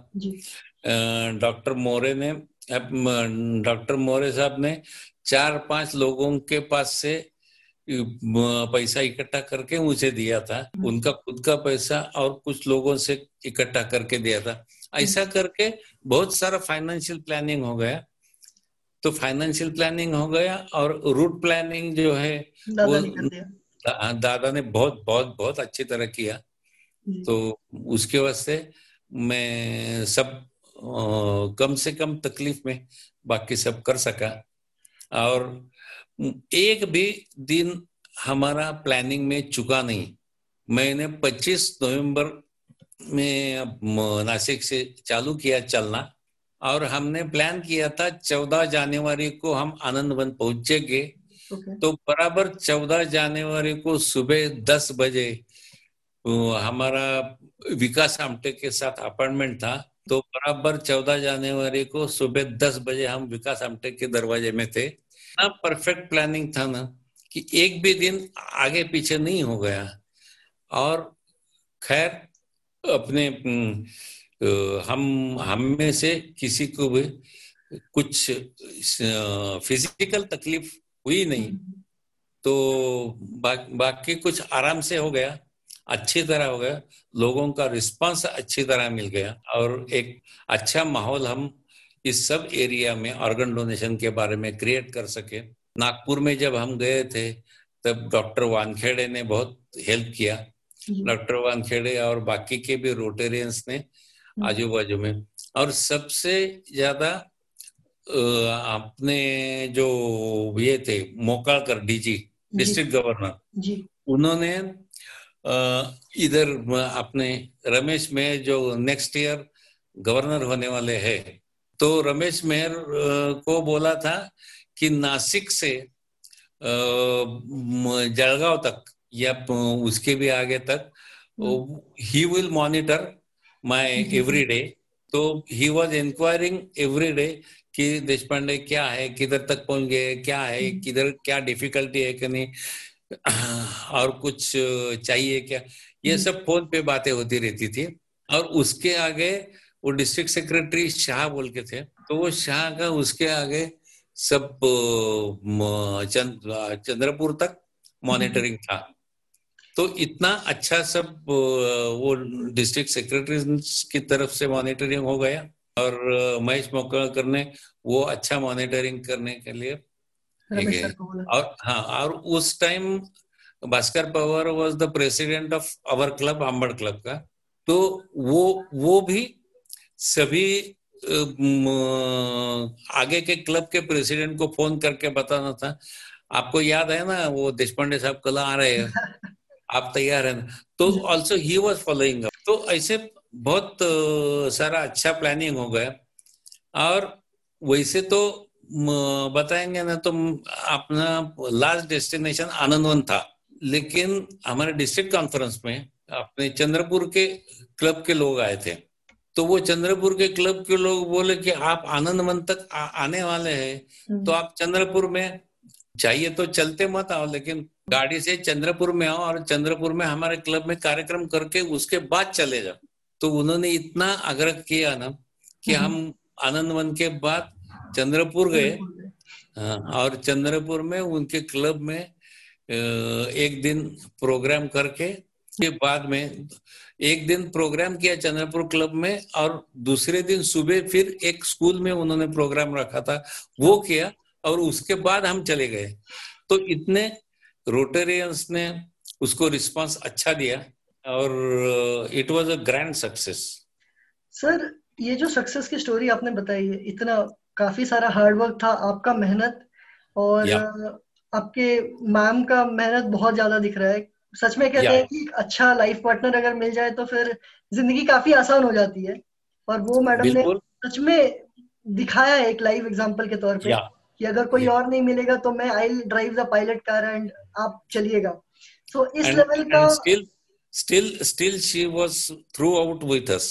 डॉक्टर मोरे ने डॉक्टर मोरे साहब ने चार पाँच लोगों के पास से पैसा इकट्ठा करके मुझे दिया था। उनका खुद का पैसा और कुछ लोगों से इकट्ठा करके दिया था। ऐसा करके बहुत सारा फाइनेंशियल प्लानिंग हो गया। तो फाइनेंशियल प्लानिंग हो गया और रूट प्लानिंग जो है वो दा, दादा ने बहुत बहुत बहुत अच्छी तरह किया। तो उसके वास्ते मैं सब कम से कम तकलीफ़ में बाकी सब कर सका। और एक भी दिन हमारा प्लानिंग में चुका नहीं। मैंने 25 नवंबर में नासिक से चालू किया चलना और हमने प्लान किया था 14 जनवरी को हम आनंद वन पहुँचेंगे तो बराबर 14 जनवरी को सुबह 10 बजे हमारा विकास आमटे के साथ अपॉइंटमेंट था। तो बराबर 14 जनवरी को सुबह 10 बजे हम विकास आमटे के दरवाजे में थे। ना परफेक्ट प्लानिंग था ना कि एक भी दिन आगे पीछे नहीं हो गया। और खैर अपने हम हम में से किसी को भी कुछ फ़िज़िकल तकलीफ़ हुई नहीं। तो बा, बाकी कुछ आराम से हो गया अच्छी तरह हो गया लोगों का रिस्पांस अच्छी तरह मिल गया। और एक अच्छा माहौल हम इस सब एरिया में ऑर्गन डोनेशन के बारे में क्रिएट कर सके। नागपुर में जब हम गए थे तब डॉक्टर वानखेड़े ने बहुत हेल्प किया। डॉक्टर वानखेड़े और बाकी के भी रोटेरियंस ने आजू बाजू में। और सबसे ज़्यादा अपने जो ये थे मोकालकर डीजी डिस्ट्रिक्ट गवर्नर उन्होंने इधर अपने रमेश में जो नेक्स्ट ईयर गवर्नर होने वाले हैं तो रमेश मेहर को बोला था कि नासिक से जलगांव तक या उसके भी आगे तक he will monitor my every day तो he was inquiring every day कि देशपांडे क्या है किधर तक पहुँच गए क्या है हम्म। किधर क्या डिफिकल्टी है कि नहीं और कुछ चाहिए क्या? ये हम्म। सब फ़ोन पे बातें होती रहती थी। और उसके आगे वो डिस्ट्रिक्ट सेक्रेटरी शाह बोल के थे तो वो शाह का उसके आगे सब चंद- चंद्रपुर तक मॉनिटरिंग था। तो इतना अच्छा सब वो डिस्ट्रिक्ट सेक्रेटरी की तरफ़ से मॉनिटरिंग हो गया और महेश मोकलकर ने वो अच्छा मॉनिटरिंग करने के लिए और हाँ और उस time Bhaskar Pawar was the president of our club Ambad club का। तो वो वो भी सभी आगे के क्लब के प्रेसिडेंट को फ़ोन करके बताना था। आपको याद है ना वो देशपांडे साहब कल आ रहे हैं। आप तैयार हैं ना। तो ऑल्सो ही वॉज़ फॉलोइंग तो ऐसे बहुत सारा अच्छा प्लानिंग हो गया। और वैसे तो बताएँगे ना तो अपना लास्ट डेस्टिनेशन आनंदवन था। लेकिन हमारे डिस्ट्रिक्ट कॉन्फ्रेंस में अपने चंद्रपुर के क्लब के लोग आए थे। तो वो चंद्रपुर के क्लब के लोग बोले कि आप आनंद आनंदवन तक आ, आने वाले हैं हम्म, तो आप चंद्रपुर में चाहिए तो चलते मत आओ लेकिन गाड़ी से चंद्रपुर में आओ और चंद्रपुर में हमारे क्लब में कार्यक्रम करके उसके बाद चले जाओ तो उन्होंने इतना आग्रह किया ना कि हम्म। हम आनंदवन के बाद चंद्रपुर गए। हाँ, और चंद्रपुर में उनके क्लब में एक दिन प्रोग्राम करके के बाद में एक दिन प्रोग्राम किया चंद्रपुर क्लब में और दूसरे दिन सुबह फिर एक स्कूल में उन्होंने प्रोग्राम रखा था वो किया और उसके बाद हम चले गए। तो इतने रोटेरियंस ने उसको रिस्पांस अच्छा दिया और it was a grand success sir ये जो सक्सेस की स्टोरी आपने बताई है इतना काफ़ी सारा हार्डवर्क था आपका मेहनत और या। आपके मैम का मेहनत बहुत ज़्यादा दिख रहा है। सच में कहते हैं कि अच्छा लाइफ पार्टनर अगर मिल जाए तो फिर ज़िंदगी काफ़ी आसान हो जाती है। और वो मैडम ने सच में दिखाया है एक लाइव एग्जांपल के तौर पे कि अगर कोई और नहीं मिलेगा तो मैं I drive the pilot car and आप चलिएगा। तो इस लेवल का and still still still she was throughout with us.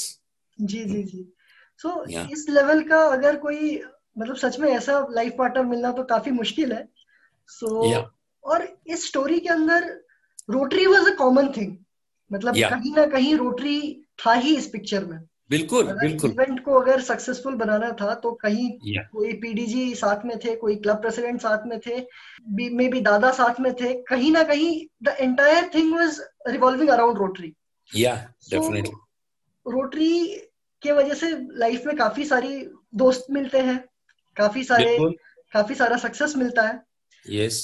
जी जी जी। So Yeah. इस लेवल का अगर कोई मतलब सच में ऐसा लाइफ पार्टनर मिलना तो काफ़ी मुश्किल है। सो Yeah. और इस स्टोरी के अंदर Rotary was a common thing मतलब Yeah. कहीं ना कहीं रोटरी था ही इस पिक्चर में। बिल्कुल बिल्कुल। इवेंट को अगर सक्सेसफुल बनाना था तो कहीं Yeah. कोई पीडीजी साथ में थे कोई क्लब प्रेसिडेंट साथ में थे मे बी दादा साथ में थे कहीं ना कहीं the entire thing was revolving around Rotary yeah definitely Rotary के वजह से लाइफ में काफ़ी सारी दोस्त मिलते हैं काफ़ी सारे काफ़ी सारा सक्सेस मिलता है। यस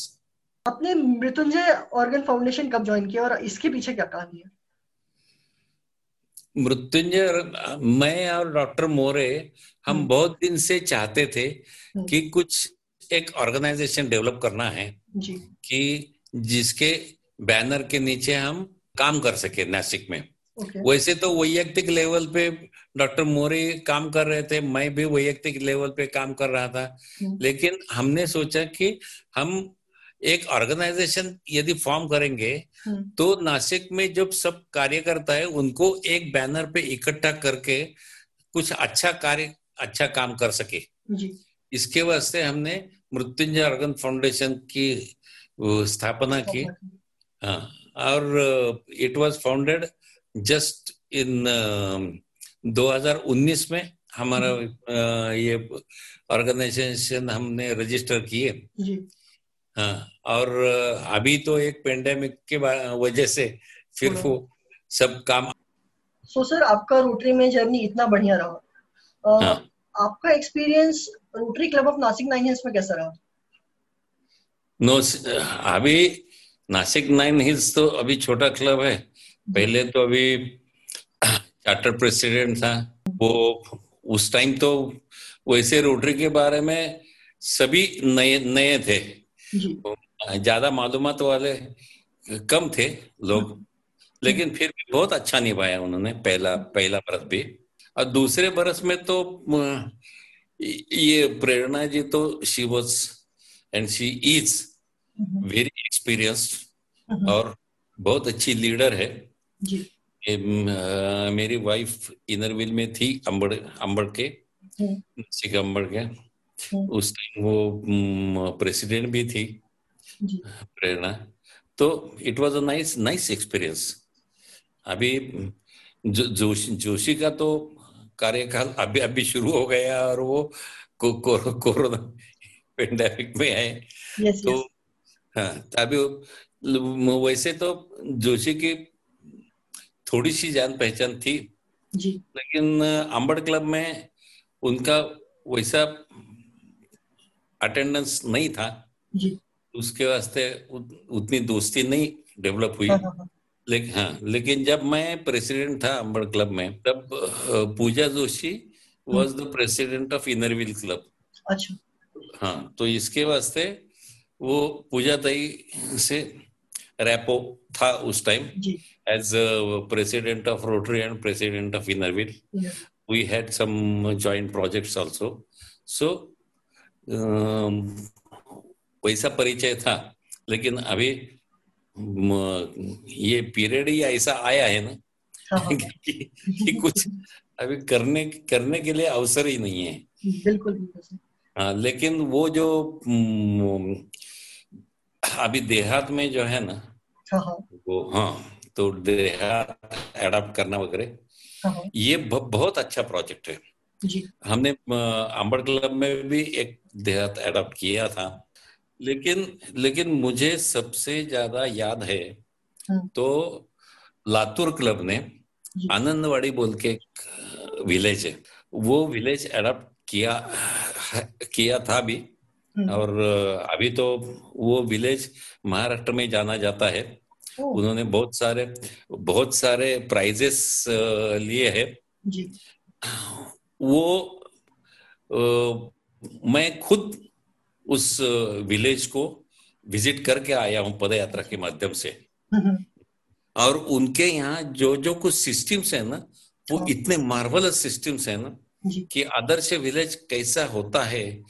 आपने मृत्युंजय ऑर्गन फाउंडेशन कब ज्वाइन किया और इसके पीछे क्या कहानी है मृत्युंजय मैं और डॉक्टर मोरे हम हम्म। बहुत दिन से चाहते थे हम्म। कि कुछ एक ऑर्गेनाइजेशन डेवलप करना है जी कि जिसके बैनर के नीचे हम काम कर सके नासिक में ओके वैसे तो वैयक्तिक लेवल पे डॉक्टर मोरे काम कर रहे थे मैं भी वैयक्तिक लेवल पे काम कर रहा था हम्म। लेकिन हमने सोचा कि हम एक ऑर्गेनाइजेशन यदि फॉर्म करेंगे हम्म, तो नासिक में जब सब कार्यकर्ता है उनको एक बैनर पे इकट्ठा करके कुछ अच्छा कार्य अच्छा काम कर सके। जी। इसके वास्ते हमने मृत्युंजय ऑर्गन फाउंडेशन की स्थापना की। हाँ और it was founded just in 2019 में हमारा अ, ये ऑर्गेनाइजेशन हमने रजिस्टर किए। जी। और अभी तो एक पेंडेमिक के वजह से फिर वो सब काम सो so, सर आपका रोटरी में जर्नी इतना बढ़िया रहा। अ, हाँ। आपका experience Rotary club of Nashik nine hills में कैसा रहा? नो अभी नासिक नाइन हिल्स तो अभी छोटा क्लब है। पहले तो अभी चार्टर प्रेसिडेंट था। वो उस टाइम तो वैसे रोटरी के बारे में सभी नए नए थे। ज़्यादा मालूमात वाले कम थे लोग लेकिन फिर भी बहुत अच्छा निभाया उन्होंने पहला पहला बरस भी। और दूसरे बरस में तो ये प्रेरणा जी तो she was and she is very experienced और बहुत अच्छी लीडर है। जी। अ, मेरी वाइफ इनरविल में थी अंबड़ अंबड़ के हम्म, सिख अंबड़ के। उस टाइम वो प्रेसिडेंट भी थी। प्रेरणा। तो it was a nice nice experience अभी जो, जोशी जोशी का तो कार्यकाल अभी अभी शुरू हो गया और वो को, को, कोरोना पेंडेमिक में है। तो हाँ अभी वैसे तो जोशी की थोड़ी सी जान पहचान थी। जी। लेकिन अंबड़ क्लब में उनका वैसा अटेंडेंस नहीं था। जी। उसके वास्ते उत- उतनी दोस्ती नहीं डेवलप हुई। हाँ हाँ हाँ। लेकिन हाँ लेकिन जब मैं प्रेसिडेंट था अंबड़ क्लब में तब Pooja Joshi was the president of Inner Wheel club अच्छा। हाँ तो इसके वास्ते वो पूजा ताई से रैपो था उस time as president of Rotary and president of Inner Wheel we some joint projects also so um, वैसा परिचय था लेकिन अभी ये पीरियड ही ऐसा आया है ना हाँ। कि, कि कुछ अभी करने करने के लिए अवसर ही नहीं है। बिल्कुल हाँ, लेकिन वो जो अभी देहात में जो है ना हाँ हाँ। वो हाँ तो देहात एडाप्ट करना वगैरह ये बहुत अच्छा प्रोजेक्ट है। जी। हमने अंबड़ क्लब में भी एक देहात एडॉप्ट किया था। लेकिन लेकिन मुझे सबसे ज़्यादा याद है हम्म। तो लातूर क्लब ने आनंदवाड़ी बोल के एक विलेज है। वो विलेज एडॉप्ट किया किया था भी हम्म, और अभी तो वो विलेज महाराष्ट्र में जाना जाता है। उन्होंने बहुत सारे बहुत सारे प्राइजेस लिए हैं। वो मैं खुद उस विलेज को विज़िट करके आया हूँ पद यात्रा के माध्यम से। और उनके यहाँ जो जो कुछ सिस्टम्स है ना वो हाँ। इतने मार्वलस सिस्टम्स है ना कि आदर्श विलेज कैसा होता है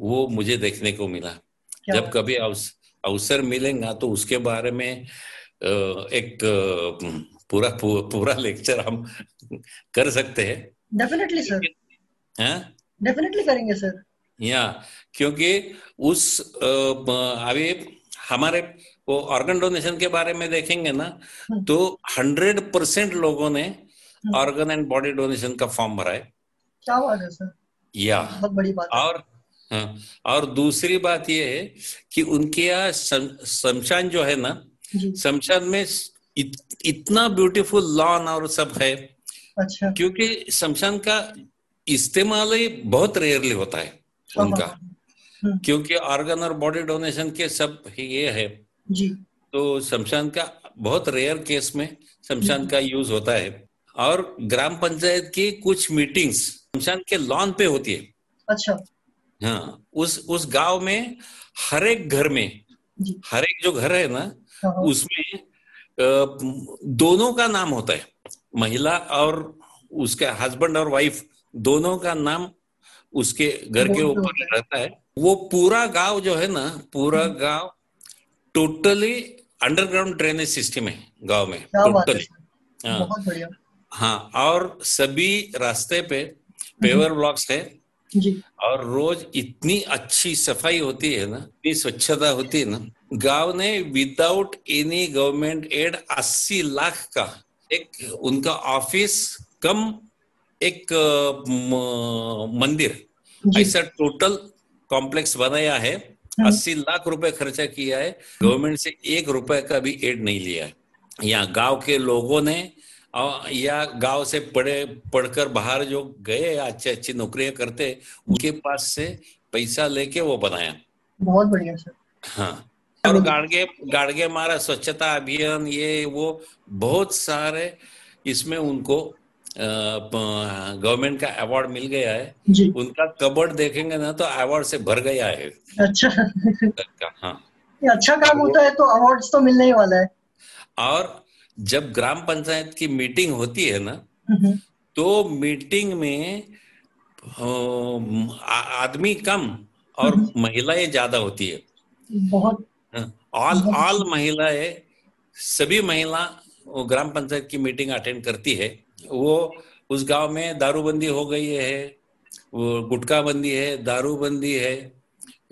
वो मुझे देखने को मिला। जब कभी अवस- अवसर मिलेगा तो उसके बारे में एक पूरा पूरा लेक्चर हम कर सकते हैं। डेफिनेटली सर हाँ? डेफिनेटली करेंगे सर या क्योंकि उस अभी हमारे वो ऑर्गन डोनेशन के बारे में देखेंगे ना हम्म। तो हंड्रेड परसेंट लोगों ने। ऑर्गन एंड बॉडी डोनेशन का फॉर्म भरा है क्या बात है सर या बहुत बड़ी बात और हाँ, और दूसरी बात यह है कि उनके यहाँ शमशान जो है ना शमशान में इत, इतना ब्यूटीफुल लॉन और सब है। अच्छा। क्योंकि शमशान का इस्तेमाल ही बहुत रेयरली होता है उनका। हम्म। क्योंकि ऑर्गन और बॉडी डोनेशन के सब ये है। जी। तो शमशान का बहुत रेयर केस में शमशान का यूज़ होता है। और ग्राम पंचायत की कुछ मीटिंग्स शमशान के लॉन पे होती है। अच्छा। हाँ उस उस गाँव में हर एक घर में हर एक जो घर है ना हाँ, हाँ, उसमें दोनों का नाम होता है। महिला और उसके हस्बैंड और वाइफ दोनों का नाम उसके घर के ऊपर रहता है। वो पूरा गाँव जो है ना पूरा गाँव टोटली अंडरग्राउंड ड्रेनेज सिस्टम है गाँव में टोटली हाँ। हाँ। और सभी रास्ते पे पेवर ब्लॉक्स है। जी। और रोज इतनी अच्छी सफ़ाई होती है ना इतनी स्वच्छता होती है ना गाँव ने without any government aid 80 lakh का एक उनका ऑफ़िस कम एक मंदिर. ऐसा टोटल कॉम्प्लेक्स बनाया है. अस्सी लाख रुपए खर्चा किया है. गवर्नमेंट से एक रुपए का भी एड नहीं लिया है. यहाँ गाँव के लोगों ने या गाँव से पढ़े पढ़कर बाहर जो गए अच्छी अच्छी नौकरियाँ करते उनके पास से पैसा लेके वो बनाया. बहुत बढ़िया सर. हाँ. और गाड़गे गाड़गे मारा स्वच्छता अभियान ये वो बहुत सारे इसमें उनको गवर्नमेंट का अवार्ड मिल गया है। उनका कबर्ड देखेंगे ना तो अवार्ड से भर गया है। अच्छा। हाँ। अच्छा काम होता है तो अवार्ड तो मिलने ही वाला है। और जब ग्राम पंचायत की मीटिंग होती है ना हम्म, तो मीटिंग में आदमी कम और महिलाएँ ज़्यादा होती है। बहुत। ऑल ऑल महिलाएँ सभी महिला ग्राम पंचायत की मीटिंग अटेंड करती है। वो उस गाँव में दारूबंदी हो गई है वो गुटखा बंदी है दारूबंदी है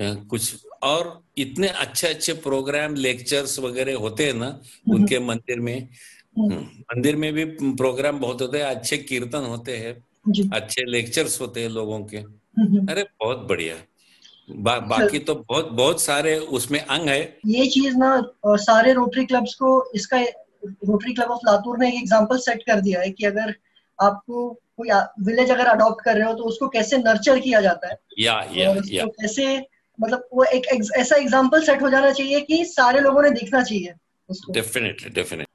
कुछ और इतने अच्छे अच्छे प्रोग्राम लेक्चर्स वगैरह होते हैं ना उनके मंदिर में। हम्म, मंदिर में भी प्रोग्राम बहुत होते हैं अच्छे कीर्तन होते हैं अच्छे लेक्चर्स होते हैं लोगों के। हम्म, अरे बहुत बढ़िया। बा, बाकी तो बहुत बहुत सारे उसमें अंग है। ये चीज़ ना सारे रोटरी क्लब्स को इसका रोटरी क्लब ऑफ़ लातूर ने एक एग्जांपल सेट कर दिया है कि अगर आपको कोई विलेज अगर अडॉप्ट कर रहे हो तो उसको कैसे नर्चर किया जाता है? या या या। कैसे मतलब वो एक ऐसा एग्जांपल सेट हो जाना चाहिए कि सारे लोगों ने देखना चाहिए उसको। डेफिनेटली डेफिनेटली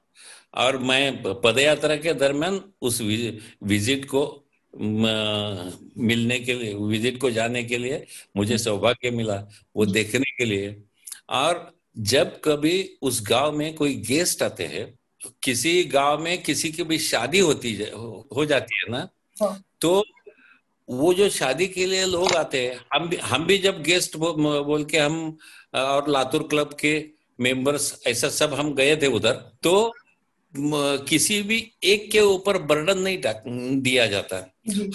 और मैं पदयात्रा के दरमियान उस विज़िट को मिलने के लिए विज़िट को जाने के लिए मुझे सौभाग्य मिला वो देखने के लिए। और जब कभी उस गाँव में कोई गेस्ट आते हैं किसी गाँव में किसी की भी शादी होती हो हो जाती है ना हाँ। तो वो जो शादी के लिए लोग आते हैं हम भी हम भी जब गेस्ट बो, बोल के हम और लातूर क्लब के मेंबर्स ऐसा सब हम गए थे उधर तो किसी भी एक के ऊपर बर्डन नहीं दिया जाता।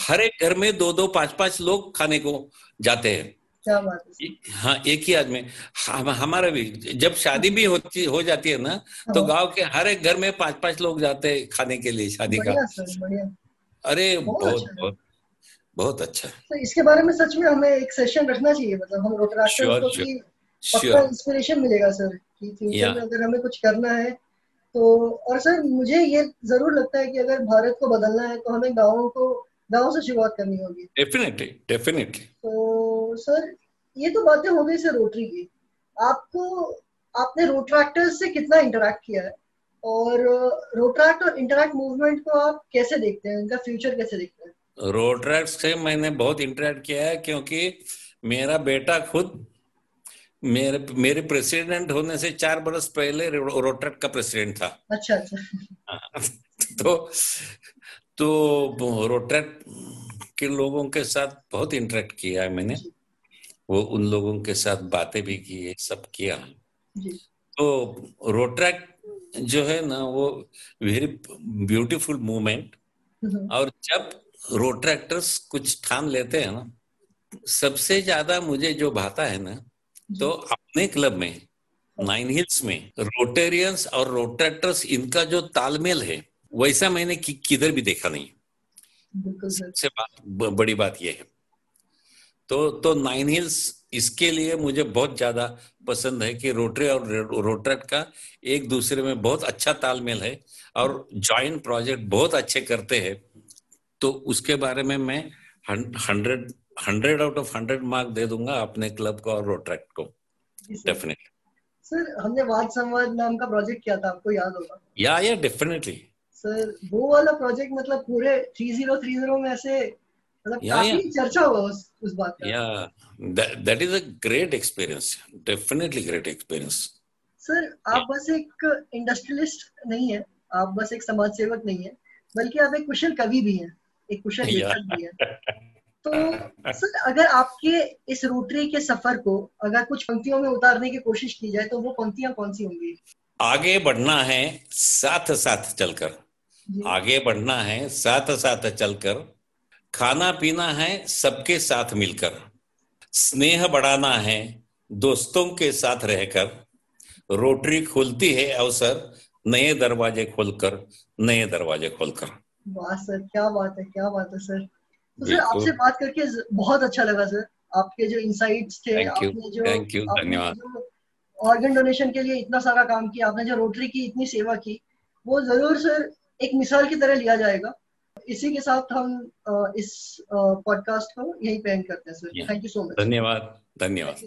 हर एक घर में दो दो पाँच पाँच लोग खाने को जाते हैं। क्या बात है हाँ एक ही आदमी। हम हमारा भी जब शादी भी होती हो जाती है ना तो हाँ। गाँव के हर एक घर में पाँच पाँच लोग जाते हैं खाने के लिए शादी का। अरे बहुत बहुत अच्छा। बहुत बहुत अच्छा। तो इसके बारे में सच में हमें एक सेशन रखना चाहिए मतलब हम sure. पक्का इंस्पिरेशन मिलेगा सर कि फ्यूचर में अगर हमें कुछ करना है तो और सर मुझे ये ज़रूर लगता है कि अगर भारत को बदलना है तो हमें गाँवों को गाँव से शुरुआत करनी होगी। डेफिनेटली डेफिनेटली तो सर ये तो बातें हो गई सर रोटरी की। आपको आपने रोट्रैक्टर्स से कितना इंटरेक्ट किया है? और रोट्रैक्ट और इंटरैक्ट मूवमेंट को आप कैसे देखते हैं? इनका फ्यूचर कैसे देखते हैं? रोट्रैक्ट से मैंने बहुत इंटरेक्ट किया है क्योंकि मेरा बेटा खुद मेरे मेरे प्रेसिडेंट होने से चार बरस पहले रो- रोटरैक्ट का प्रेसिडेंट था। अच्छा अच्छा। हाँ, तो तो रोटरैक्ट के लोगों के साथ बहुत इंटरेक्ट किया है मैंने। वो उन लोगों के साथ बातें भी की है सब किया। जी। तो रोटरैक्ट जो है ना वो वेरी ब्यूटीफुल मूवमेंट और जब रोट्रैक्टर्स कुछ ठान लेते हैं ना सबसे ज़्यादा मुझे जो भाता है ना तो अपने क्लब में नाइन हिल्स में रोटेरियंस और रोट्रैक्टर्स इनका जो तालमेल है वैसा मैंने कि, किधर भी देखा नहीं। सबसे बात बड़ी बात यह है। तो तो नाइन हिल्स इसके लिए मुझे बहुत ज़्यादा पसंद है कि रोटरी और रो- रोट्रैक्ट का एक दूसरे में बहुत अच्छा तालमेल है और जॉइंट प्रोजेक्ट बहुत अच्छे करते हैं। तो उसके बारे में मैं hundred hundred out of hundred mark दे दूँगा अपने क्लब को और रोट्रैक्ट को। Definitely sir. हमने वाद संवाद नाम का प्रोजेक्ट किया था आपको याद होगा? या या डेफिनेटली सर वो वाला प्रोजेक्ट मतलब पूरे 3030 में ऐसे मतलब काफ़ी चर्चा हुआ उस उस बात का। सर आप बस एक इंडस्ट्रियलिस्ट नहीं है आप बस एक समाज सेवक नहीं है बल्कि आप एक कुशल कवि भी हैं एक कुशल. लेखक भी हैं। तो सर अगर आपके इस रोटरी के सफ़र को अगर कुछ पंक्तियों में उतारने की कोशिश की जाए तो वो पंक्तियाँ कौन सी होंगी? आगे बढ़ना है साथ साथ चलकर आगे बढ़ना है साथ साथ चलकर। खाना पीना है सबके साथ मिलकर। स्नेह बढ़ाना है दोस्तों के साथ रहकर। रोटरी खोलती है अवसर नए दरवाजे खोलकर नए दरवाजे खोलकर। वाह सर क्या बात है क्या बात है सर। तो सर आपसे बात करके बहुत अच्छा लगा सर। आपके जो इंसाइट्स थे Thank you, आपने जो you, आपने धन्यवाद। जो ऑर्गन डोनेशन के लिए इतना सारा काम किया आपने जो रोटरी की इतनी सेवा की वो ज़रूर सर एक मिसाल की तरह लिया जाएगा। इसी के साथ हम इस पॉडकास्ट को यही पे एंड करते हैं sir thank you so much धन्यवाद धन्यवाद.